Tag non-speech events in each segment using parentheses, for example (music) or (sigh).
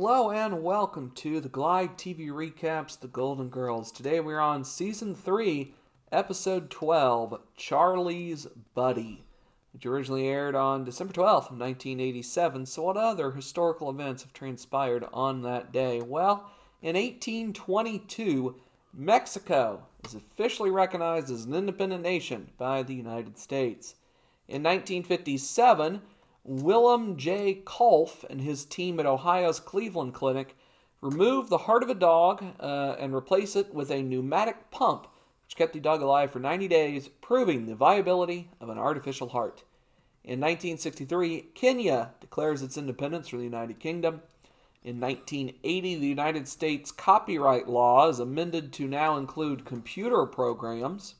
Hello and welcome to the Glide TV recaps The Golden Girls. Today we're on season 3, episode 12, Charlie's Buddy, which originally aired on December 12th, 1987. So what other historical events have transpired on that day? Well, in 1822, Mexico is officially recognized as an independent nation by the United States. In 1957, Willem J. Kolff and his team at Ohio's Cleveland Clinic removed the heart of a dog uh, and replace it with a pneumatic pump, which kept the dog alive for 90 days, proving the viability of an artificial heart. In 1963, Kenya declares its independence from the United Kingdom. In 1980, the United States copyright law is amended to now include computer programs.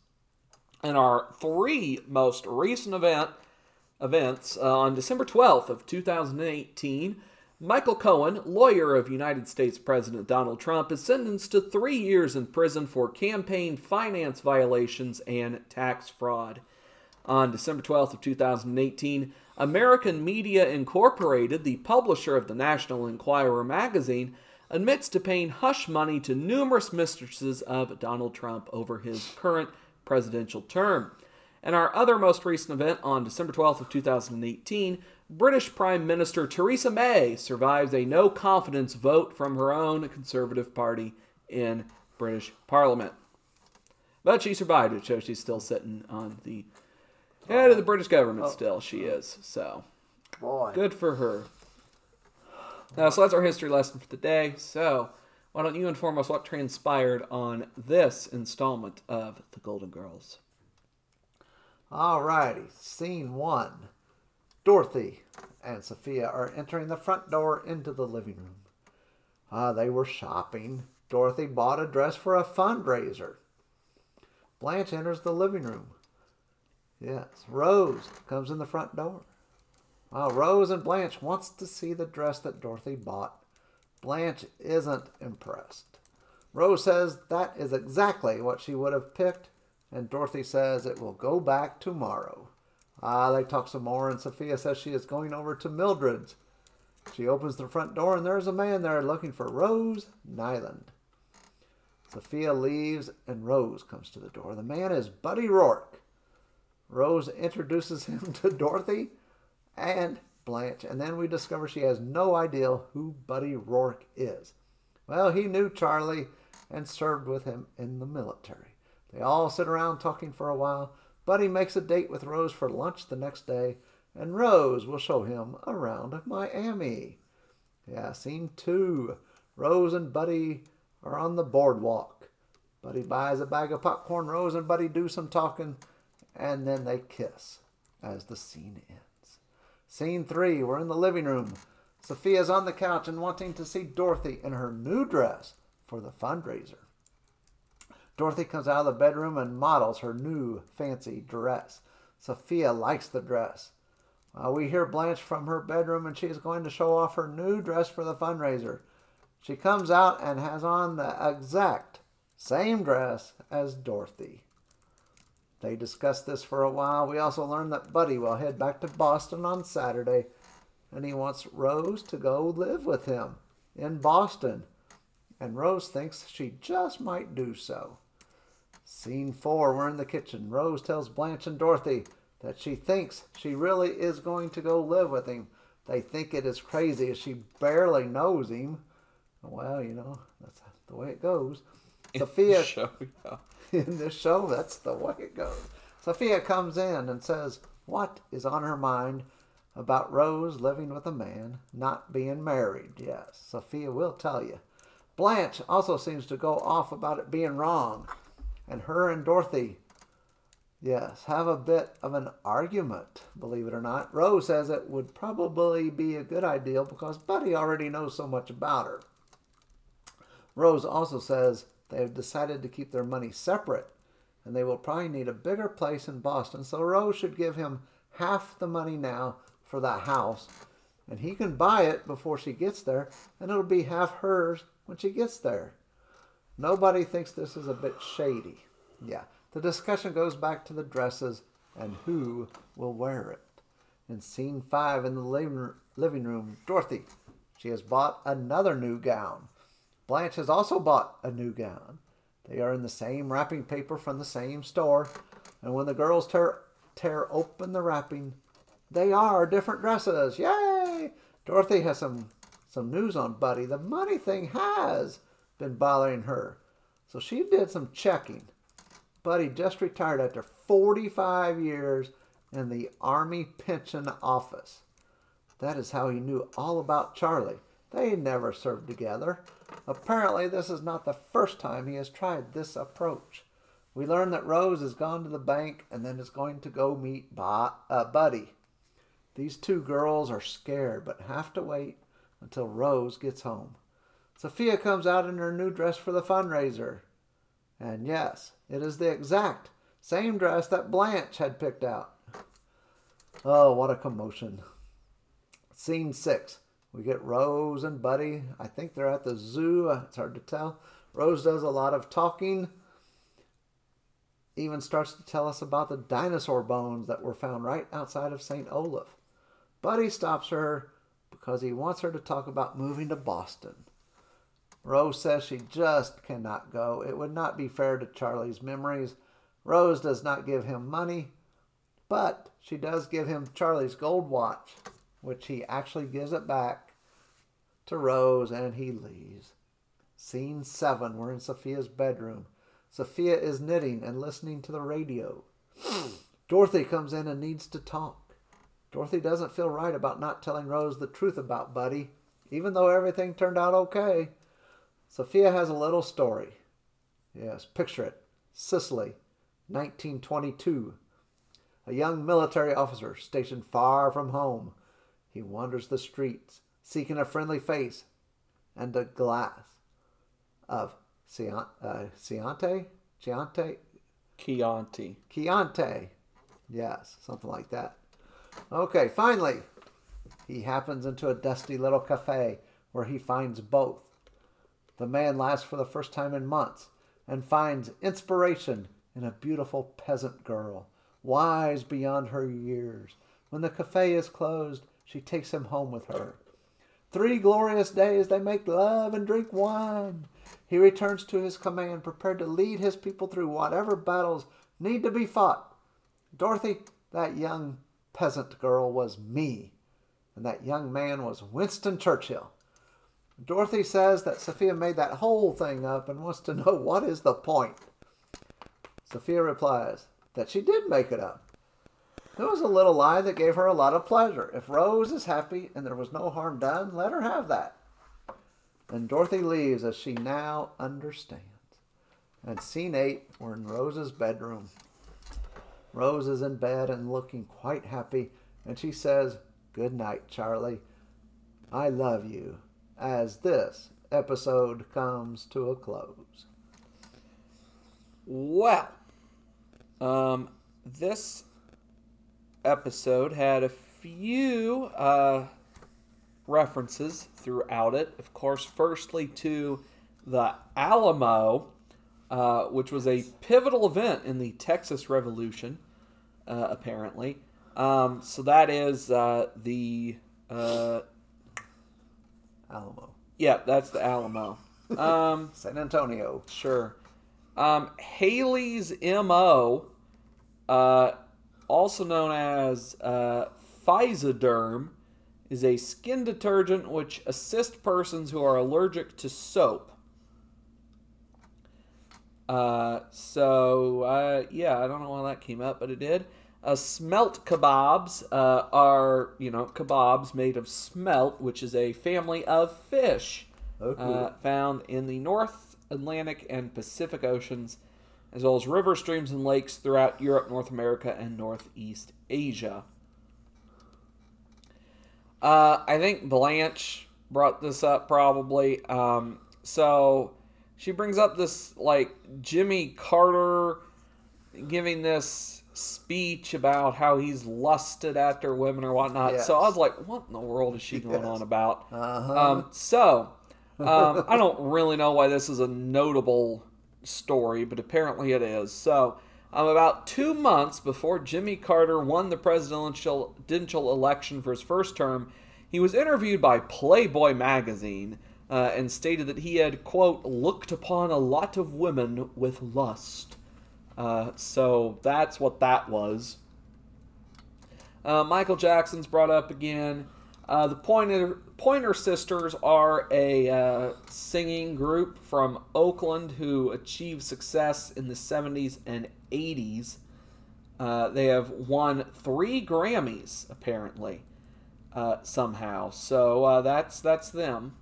And our three most recent event events uh, on December 12th of 2018, Michael Cohen, lawyer of United States President Donald Trump, is sentenced to 3 years in prison for campaign finance violations and tax fraud. On December 12th of 2018, American Media Incorporated, the publisher of the National Enquirer magazine, admits to paying hush money to numerous mistresses of Donald Trump over his current presidential term. And our other most recent event on December 12th of 2018, British Prime Minister Theresa May survives a no confidence vote from her own Conservative Party in British Parliament. But she survived it, so she's still sitting on the head of the British government. Oh. Still, she is. So Boy. good for her. Uh, so that's our history lesson for today. So why don't you inform us what transpired on this installment of the Golden Girls? Alrighty, scene one. Dorothy and Sophia are entering the front door into the living room. Ah, they were shopping. Dorothy bought a dress for a fundraiser. Blanche enters the living room. Yes, Rose comes in the front door. Ah, Rose and Blanche wants to see the dress that Dorothy bought. Blanche isn't impressed. Rose says that is exactly what she would have picked, and Dorothy says it will go back tomorrow. Ah, they talk some more, and Sophia says she is going over to Mildred's. She opens the front door, and there's a man there looking for Rose Nylund. Sophia leaves, and Rose comes to the door. The man is Buddy Rourke. Rose introduces (laughs) him to Dorothy and Blanche, and then we discover she has no idea who Buddy Rourke is. Well, he knew Charlie and served with him in the military. They all sit around talking for a while. Buddy makes a date with Rose for lunch the next day, and Rose will show him around Miami. Yeah, scene two. Rose and Buddy are on the boardwalk. Buddy buys a bag of popcorn. Rose and Buddy do some talking, and then they kiss as the scene ends. Scene three, we're in the living room. Sophia's on the couch and wanting to see Dorothy in her new dress for the fundraiser. Dorothy comes out of the bedroom and models her new fancy dress. Sophia likes the dress. Uh, we hear Blanche from her bedroom and she is going to show off her new dress for the fundraiser. She comes out and has on the exact same dress as Dorothy. They discuss this for a while. We also learn that Buddy will head back to Boston on Saturday and he wants Rose to go live with him in Boston. And Rose thinks she just might do so. Scene four, we're in the kitchen. Rose tells Blanche and Dorothy that she thinks she really is going to go live with him. They think it is crazy as she barely knows him. Well, you know, that's the way it goes. Sophia Show, yeah. (laughs) in this show. That's the way it goes. Sophia comes in and says what is on her mind about Rose living with a man, not being married. Yes, Sophia will tell you. Blanche also seems to go off about it being wrong. And her and Dorothy, yes, have a bit of an argument, believe it or not. Rose says it would probably be a good idea because Buddy already knows so much about her. Rose also says they have decided to keep their money separate and they will probably need a bigger place in Boston, so Rose should give him half the money now for that house and he can buy it before she gets there and it'll be half hers when she gets there. Nobody thinks this is a bit shady. Yeah, the discussion goes back to the dresses and who will wear it. In scene five in the living room, Dorothy She has bought another new gown. Blanche has also bought a new gown. They are in the same wrapping paper from the same store, and when the girls tear, tear open the wrapping, they are different dresses. Yay! Dorothy has some some news on Buddy. The money thing has been bothering her, so she did some checking. Buddy just retired after 45 years in the Army Pension Office. That is how he knew all about Charlie. They never served together. Apparently, this is not the first time he has tried this approach. We learn that Rose has gone to the bank and then is going to go meet uh, Buddy. These two girls are scared but have to wait until Rose gets home. Sophia comes out in her new dress for the fundraiser. And yes, it is the exact same dress that Blanche had picked out. Oh, what a commotion. Scene six. We get Rose and Buddy. I think they're at the zoo. It's hard to tell. Rose does a lot of talking, even starts to tell us about the dinosaur bones that were found right outside of St. Olaf. Buddy stops her because he wants her to talk about moving to Boston. Rose says she just cannot go. It would not be fair to Charlie's memories. Rose does not give him money, but she does give him Charlie's gold watch, which he actually gives it back to Rose and he leaves. Scene 7. We're in Sophia's bedroom. Sophia is knitting and listening to the radio. (sniffs) Dorothy comes in and needs to talk. Dorothy doesn't feel right about not telling Rose the truth about Buddy, even though everything turned out okay. Sophia has a little story. Yes, picture it. Sicily, 1922. A young military officer stationed far from home. He wanders the streets, seeking a friendly face and a glass of uh, Chianti? Chianti? Chianti. Chianti. Yes, something like that. Okay, finally, he happens into a dusty little cafe where he finds both. The man laughs for the first time in months and finds inspiration in a beautiful peasant girl, wise beyond her years. When the cafe is closed, she takes him home with her. Three glorious days they make love and drink wine. He returns to his command, prepared to lead his people through whatever battles need to be fought. Dorothy, that young peasant girl was me, and that young man was Winston Churchill. Dorothy says that Sophia made that whole thing up and wants to know (laughs) what is the point. Sophia replies that she did make it up. It was a little lie that gave her a lot of pleasure. If Rose is happy and there was no harm done, let her have that. And Dorothy leaves as she now understands. And scene eight, we're in Rose's bedroom. Rose is in bed and looking quite happy, and she says, Good night, Charlie. I love you, as this episode comes to a close. Well, um, this episode had a few uh, references throughout it. Of course, firstly to the Alamo, uh, which was a pivotal event in the Texas Revolution, uh, apparently. Um, so that is uh, the uh, Alamo. yeah, that's the Alamo. (laughs) Um, San Antonio. Sure. Um, Haley's MO, uh, also known as uh, pHisoDerm, is a skin detergent which assists persons who are allergic to soap. Uh, so, uh, yeah, I don't know why that came up, but it did. Uh, smelt kebabs uh, are, you know, kebabs made of smelt, which is a family of fish Oh, cool. uh, found in the North Atlantic and Pacific Oceans, as well as river streams and lakes throughout Europe, North America, and Northeast Asia. Uh, I think Blanche brought this up probably. Um, so she brings up this like Jimmy Carter giving this speech about how he's lusted after women or whatnot. Yes. So I was like, what in the world is she going Yes. on about? Uh-huh. Um, so um, I don't really know why this is a notable story, but apparently it is. So um, about two months before Jimmy Carter won the presidential presidential election for his first term, He was interviewed by Playboy magazine uh, and stated that he had, quote, looked upon a lot of women with lust. Uh, so that's what that was. Uh, Michael Jackson's brought up again. Uh, the Pointer, Pointer Sisters are a uh, singing group from Oakland who achieved success in the 70s and 80s. Uh, they have won three Grammys, apparently, uh, somehow. So uh, that's that's them.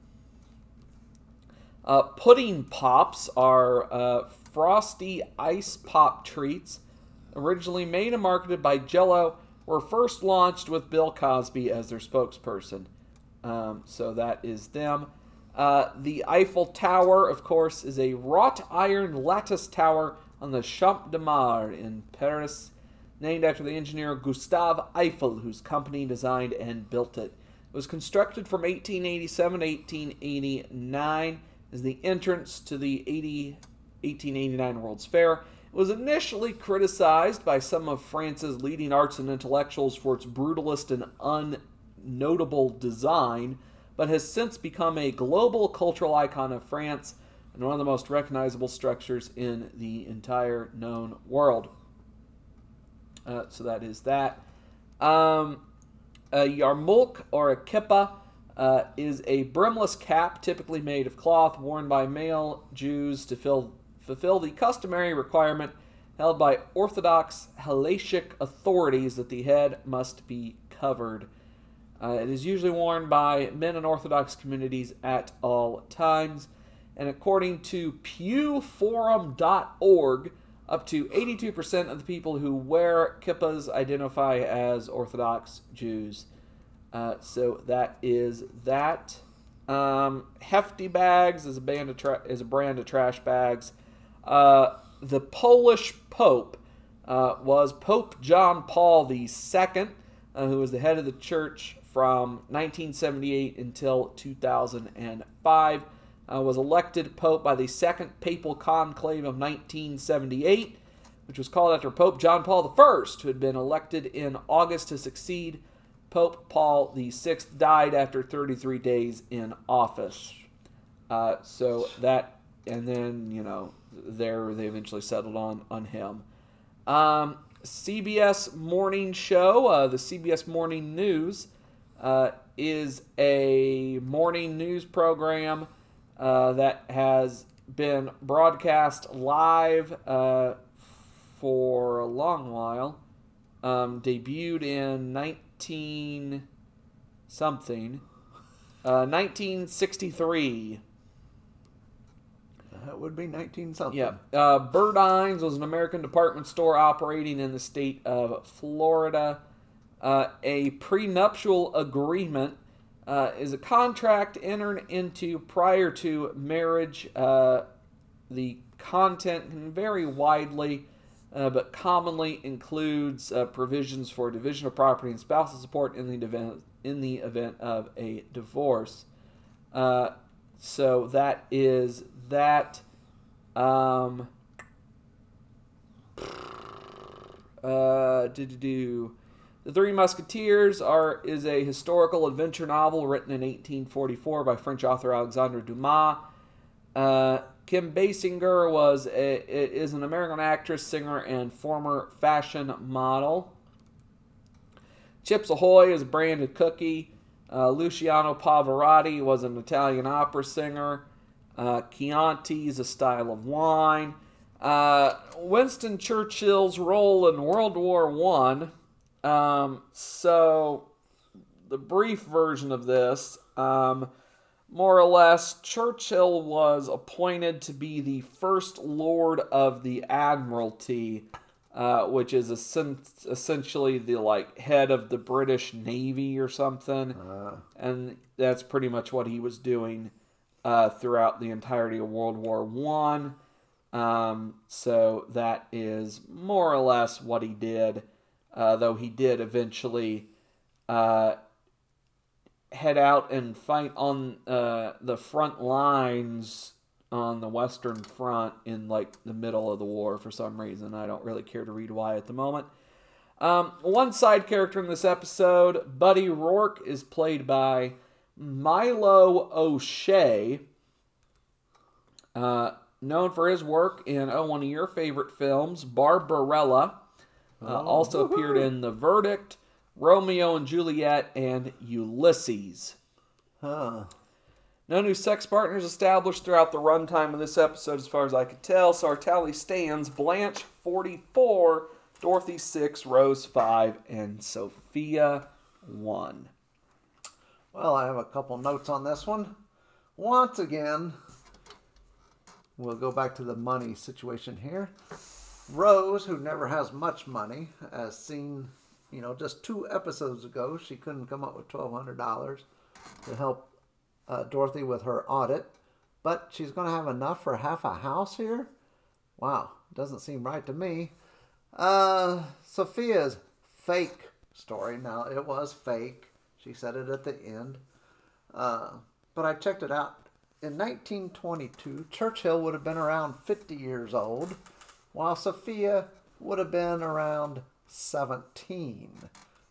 Uh, pudding pops are frosty ice pop treats, originally made and marketed by Jello were first launched with Bill Cosby as their spokesperson. Um, so that is them. Uh, the Eiffel Tower, of course, is a wrought iron lattice tower on the Champ de Mars in Paris, named after the engineer Gustave Eiffel, whose company designed and built it. It was constructed from 1887 to 1889 as the entrance to the 80, 1889 World's Fair It was initially criticized by some of France's leading arts and intellectuals for its brutalist and unnotable design, but has since become a global cultural icon of France and one of the most recognizable structures in the entire known world. Uh, so that is that. Um, a yarmulke or a kippa uh, is a brimless cap typically made of cloth worn by male Jews to fill fulfill the customary requirement held by Orthodox Halachic authorities that the head must be covered. Uh, it is usually worn by men in Orthodox communities at all times. And according to pewforum.org, up to 82% of the people who wear kippas identify as Orthodox Jews. Uh, so that is that. Um, Hefty Bags is a, band of tra- is a brand of trash bags. Uh, the Polish Pope uh, was Pope John Paul II, uh, who was the head of the church from 1978 until 2005. Uh, was elected Pope by the Second Papal Conclave of 1978, which was called after Pope John Paul I, who had been elected in August to succeed Pope Paul VI, died after 33 days in office. Uh, so that, and then, you know, there they eventually settled on on him. Um, CBS Morning Show, uh, the CBS Morning News, uh, is a morning news program uh, that has been broadcast live uh, for a long while. Um, debuted in 19 something, Uh, 1963. Uh, that would be 19 something. Yeah. Uh, Burdines was an American department store operating in the state of Florida. Uh, a prenuptial agreement uh, is a contract entered into prior to marriage. Uh, the content can vary widely, uh, but commonly includes uh, provisions for division of property and spousal support in the event in the event of a divorce. Uh, so that is that. Um, uh, do the Three Musketeers are is a historical adventure novel written in 1844 by French author Alexandre Dumas. Uh, Kim Basinger was a, is an American actress, singer, and former fashion model. Chips Ahoy is a branded cookie. Uh, Luciano Pavarotti was an Italian opera singer. Uh, Chianti is a style of wine. Uh, Winston Churchill's role in World War One. Um, so, the brief version of this, um, more or less, Churchill was appointed to be the first Lord of the Admiralty, uh, which is essentially the like head of the British Navy or something, uh. and that's pretty much what he was doing uh, throughout the entirety of World War One. Um, so that is more or less what he did, uh, though he did eventually uh, head out and fight on uh, the front lines on the Western Front in like the middle of the war for some reason. I don't really care to read why at the moment. Um, one side character in this episode, Buddy Rourke, is played by Milo O'Shea, uh, known for his work in oh, one of your favorite films, Barbarella. Uh, also appeared in The Verdict, Romeo and Juliet, and Ulysses. Huh. No new sex partners established throughout the runtime of this episode, as far as I could tell. So our tally stands Blanche 44, Dorothy 6, Rose 5, and Sophia 1. Well, I have a couple notes on this one. Once again, we'll go back to the money situation here. Rose, who never has much money, as seen, you know, just two episodes ago, she couldn't come up with $1,200 to help uh, Dorothy with her audit, but she's going to have enough for half a house here? Wow, doesn't seem right to me. Uh, Sophia's fake story. Now, it was fake. She said it at the end. Uh, but I checked it out. In 1922, Churchill would have been around 50 years old, while Sophia would have been around 17.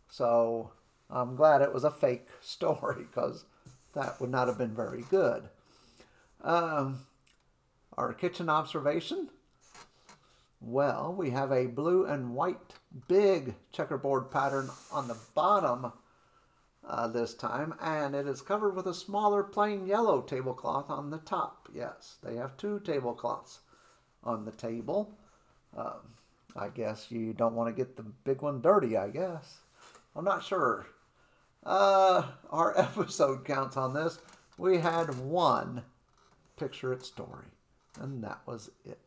So I'm glad it was a fake (laughs) story because that would not have been very good. Um, our kitchen observation well, we have a blue and white big checkerboard pattern on the bottom uh, this time, and it is covered with a smaller plain yellow tablecloth on the top. Yes, they have two tablecloths on the table. Um, I guess you don't want to get the big one dirty, I guess. I'm not sure. Uh, our (laughs) episode counts on this. We had one picture it story, and that was it.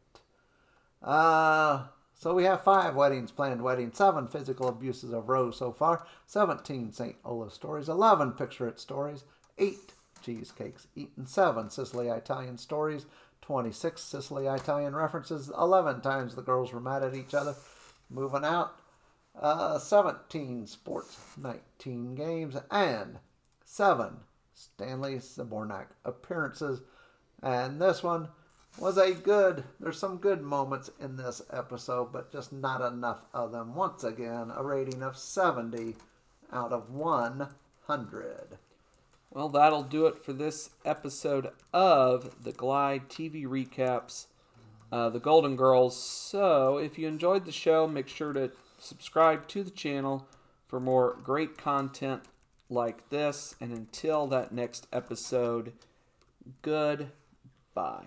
Uh, so we have five weddings, planned weddings, seven physical abuses of Rose so far, 17 St. Olaf stories, 11 picture it stories, eight cheesecakes eaten, seven Sicily Italian stories, 26 Sicily Italian references, 11 times the girls were mad at each other. Moving out, uh, 17 sports, 19 games, and seven Stanley Zbornak appearances. And this one was a good, there's some good moments in this episode, but just not enough of them. Once again, a rating of 70 out of 100. Well, that'll do it for this episode of the Glide TV recaps, uh, The Golden Girls. So, if you enjoyed the show, make sure to subscribe to the channel for more great content like this. And until that next episode, goodbye.